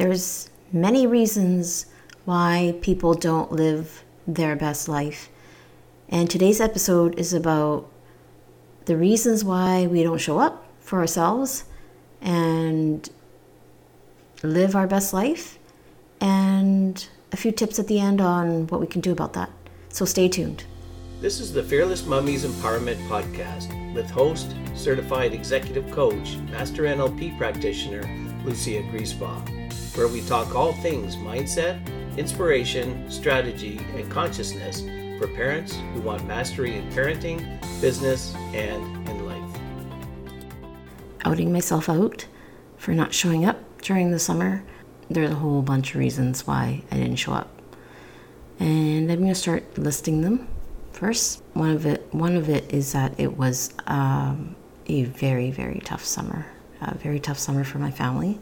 there's many reasons why people don't live their best life. And today's episode is about the reasons why we don't show up for ourselves and live our best life, and a few tips at the end on what we can do about that. So stay tuned. This is the Fearless Mummies Empowerment Podcast with host, certified executive coach, master NLP practitioner, Lucia Griesbach, where we talk all things mindset, inspiration, strategy, and consciousness for parents who want mastery in parenting, business, and in life. Outing myself out for not showing up during the summer. There's a whole bunch of reasons why I didn't show up. And I'm going to start listing them first. One of it, one of it is that it was um, a very, very tough summer. A very tough summer for my family.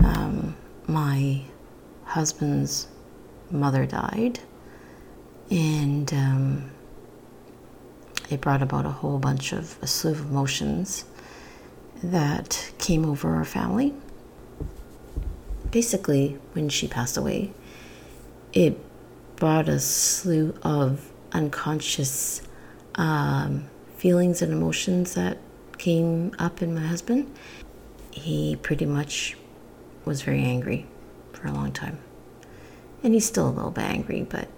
Um, my husband's mother died, and um, it brought about a whole bunch of a slew of emotions that came over our family. Basically, when she passed away, it brought a slew of unconscious um, feelings and emotions that came up in my husband. He pretty much was very angry for a long time. And he's still a little bit angry, but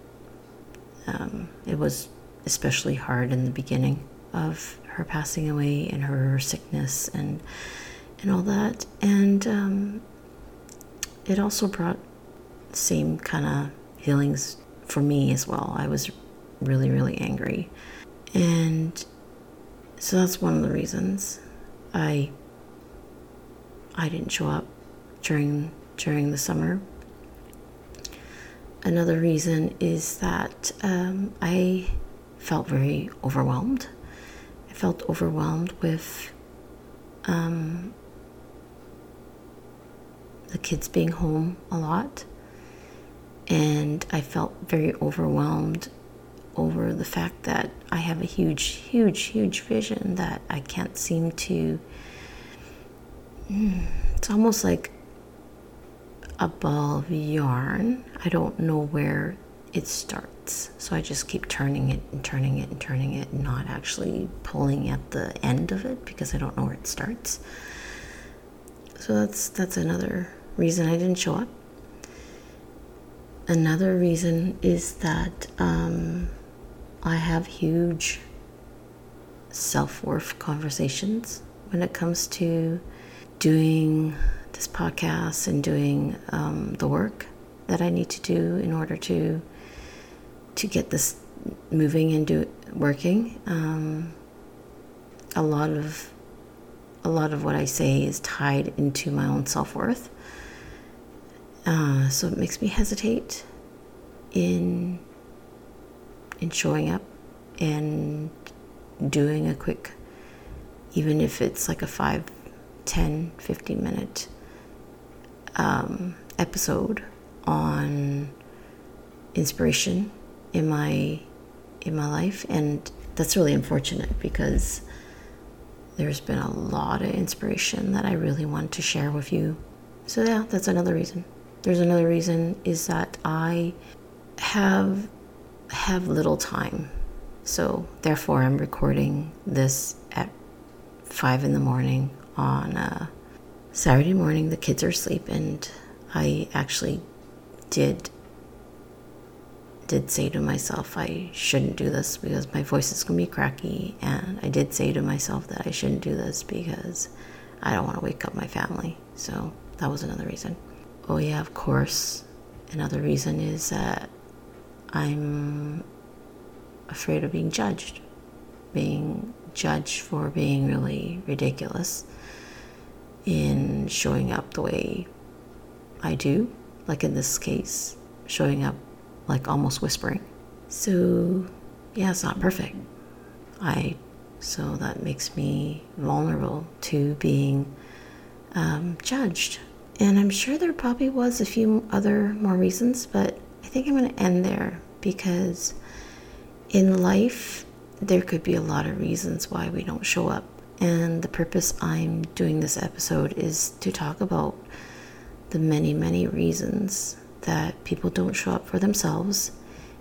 um, it was especially hard in the beginning of her passing away and her sickness and and all that. And um, it also brought the same kind of feelings for me as well. I was really, really angry. And so that's one of the reasons I I didn't show up during during the summer. Another reason is that um, I felt very overwhelmed. I felt overwhelmed with um, the kids being home a lot, and I felt very overwhelmed over the fact that I have a huge, huge, huge vision that I can't seem to. Hmm, it's almost like a ball of yarn. I don't know where it starts. So I just keep turning it and turning it and turning it, and not actually pulling at the end of it because I don't know where it starts. So that's that's another reason I didn't show up. Another reason is that um, I have huge self worth conversations when it comes to doing this podcast and doing um, the work that I need to do in order to to get this moving and do working. Um, a lot of a lot of what I say is tied into my own self worth, uh, so it makes me hesitate in in showing up and doing a quick, even if it's like a 5, 10, 15 minute um, episode on inspiration in my in my life and that's really unfortunate because there's been a lot of inspiration that I really want to share with you. So yeah, that's another reason. There's another reason is that I have have little time. So, therefore, I'm recording this at 5 in the morning on a Saturday morning. The kids are asleep, and I actually did did say to myself I shouldn't do this because my voice is going to be cracky and I did say to myself that I shouldn't do this because I don't want to wake up my family. So that was another reason. Oh yeah, of course. Another reason is that I'm afraid of being judged, being judged for being really ridiculous in showing up the way I do, like in this case, showing up like almost whispering. So, yeah, it's not perfect. I so that makes me vulnerable to being um, judged. And I'm sure there probably was a few other more reasons, but I think I'm going to end there because in life, there could be a lot of reasons why we don't show up. And the purpose I'm doing this episode is to talk about the many, many reasons that people don't show up for themselves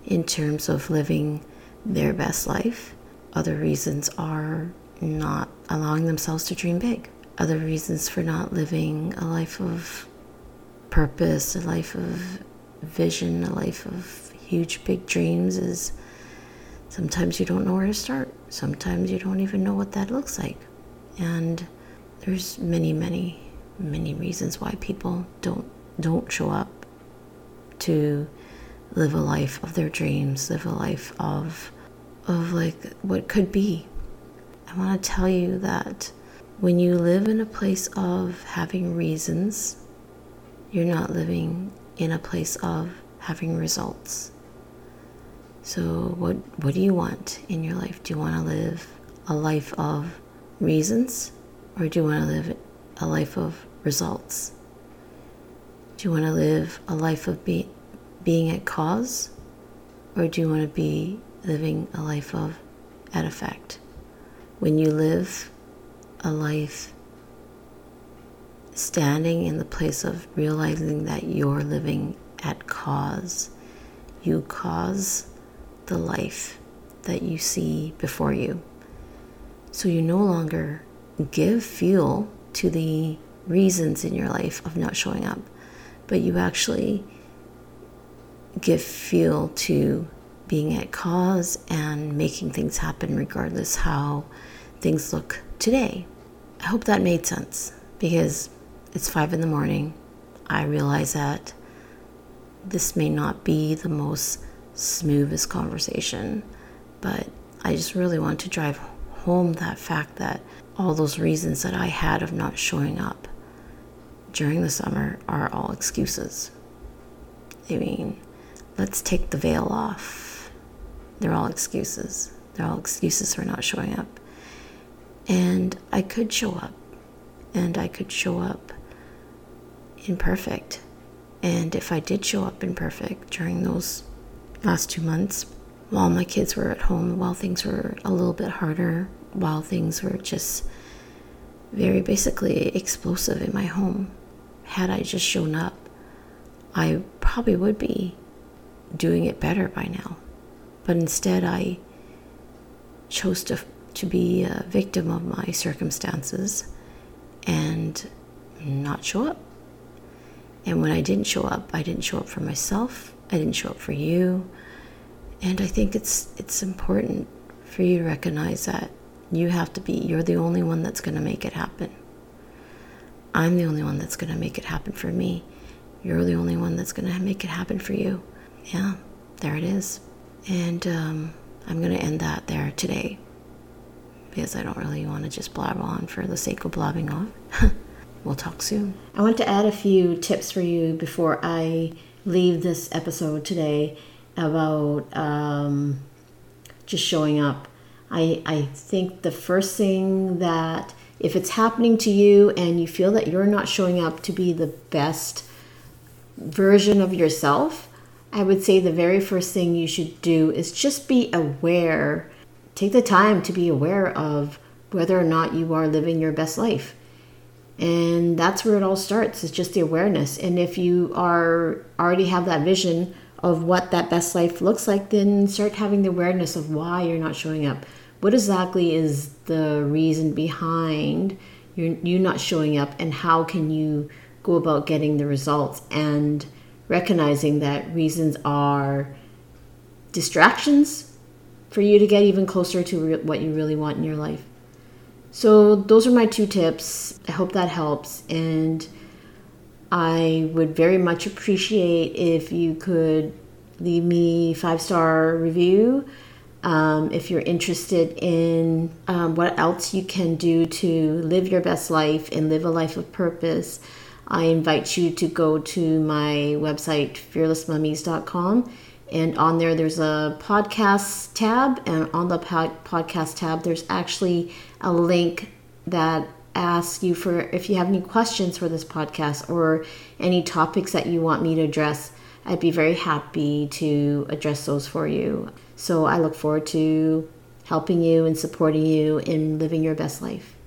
in terms of living their best life. Other reasons are not allowing themselves to dream big. Other reasons for not living a life of purpose, a life of vision, a life of huge, big dreams is sometimes you don't know where to start. Sometimes you don't even know what that looks like. And there's many, many, many reasons why people don't don't show up to live a life of their dreams, live a life of of like what could be. I want to tell you that when you live in a place of having reasons, you're not living in a place of having results. So what what do you want in your life? Do you want to live a life of reasons or do you want to live a life of results? Do you want to live a life of be, being at cause or do you want to be living a life of at effect? When you live a life standing in the place of realizing that you're living at cause, you cause the life that you see before you. So you no longer give fuel to the reasons in your life of not showing up, but you actually give fuel to being at cause and making things happen regardless how things look today. I hope that made sense because it's five in the morning. I realize that this may not be the most smoothest conversation, but I just really want to drive home that fact that all those reasons that I had of not showing up during the summer are all excuses. I mean, let's take the veil off. They're all excuses. They're all excuses for not showing up. And I could show up, and I could show up imperfect. And if I did show up imperfect during those last two months, while my kids were at home, while things were a little bit harder, while things were just very basically explosive in my home, had I just shown up, I probably would be doing it better by now. But instead, I chose to, to be a victim of my circumstances and not show up. And when I didn't show up, I didn't show up for myself. I didn't show up for you. And I think it's it's important for you to recognize that you have to be you're the only one that's going to make it happen. I'm the only one that's going to make it happen for me. You're the only one that's going to make it happen for you. Yeah, there it is. And um, I'm going to end that there today because I don't really want to just blab on for the sake of blabbing on. We'll talk soon. I want to add a few tips for you before I leave this episode today about um, just showing up. I, I think the first thing that if it's happening to you and you feel that you're not showing up to be the best version of yourself, I would say the very first thing you should do is just be aware. Take the time to be aware of whether or not you are living your best life. And that's where it all starts. It's just the awareness. And if you are already have that vision of what that best life looks like, then start having the awareness of why you're not showing up. What exactly is the reason behind you you not showing up and how can you go about getting the results and recognizing that reasons are distractions for you to get even closer to re- what you really want in your life. So, those are my two tips. I hope that helps. And I would very much appreciate if you could leave me five star review. Um, if you're interested in um, what else you can do to live your best life and live a life of purpose, I invite you to go to my website, fearlessmummies.com. And on there, there's a podcast tab. And on the pod- podcast tab, there's actually a link that asks you for if you have any questions for this podcast or any topics that you want me to address. I'd be very happy to address those for you. So I look forward to helping you and supporting you in living your best life.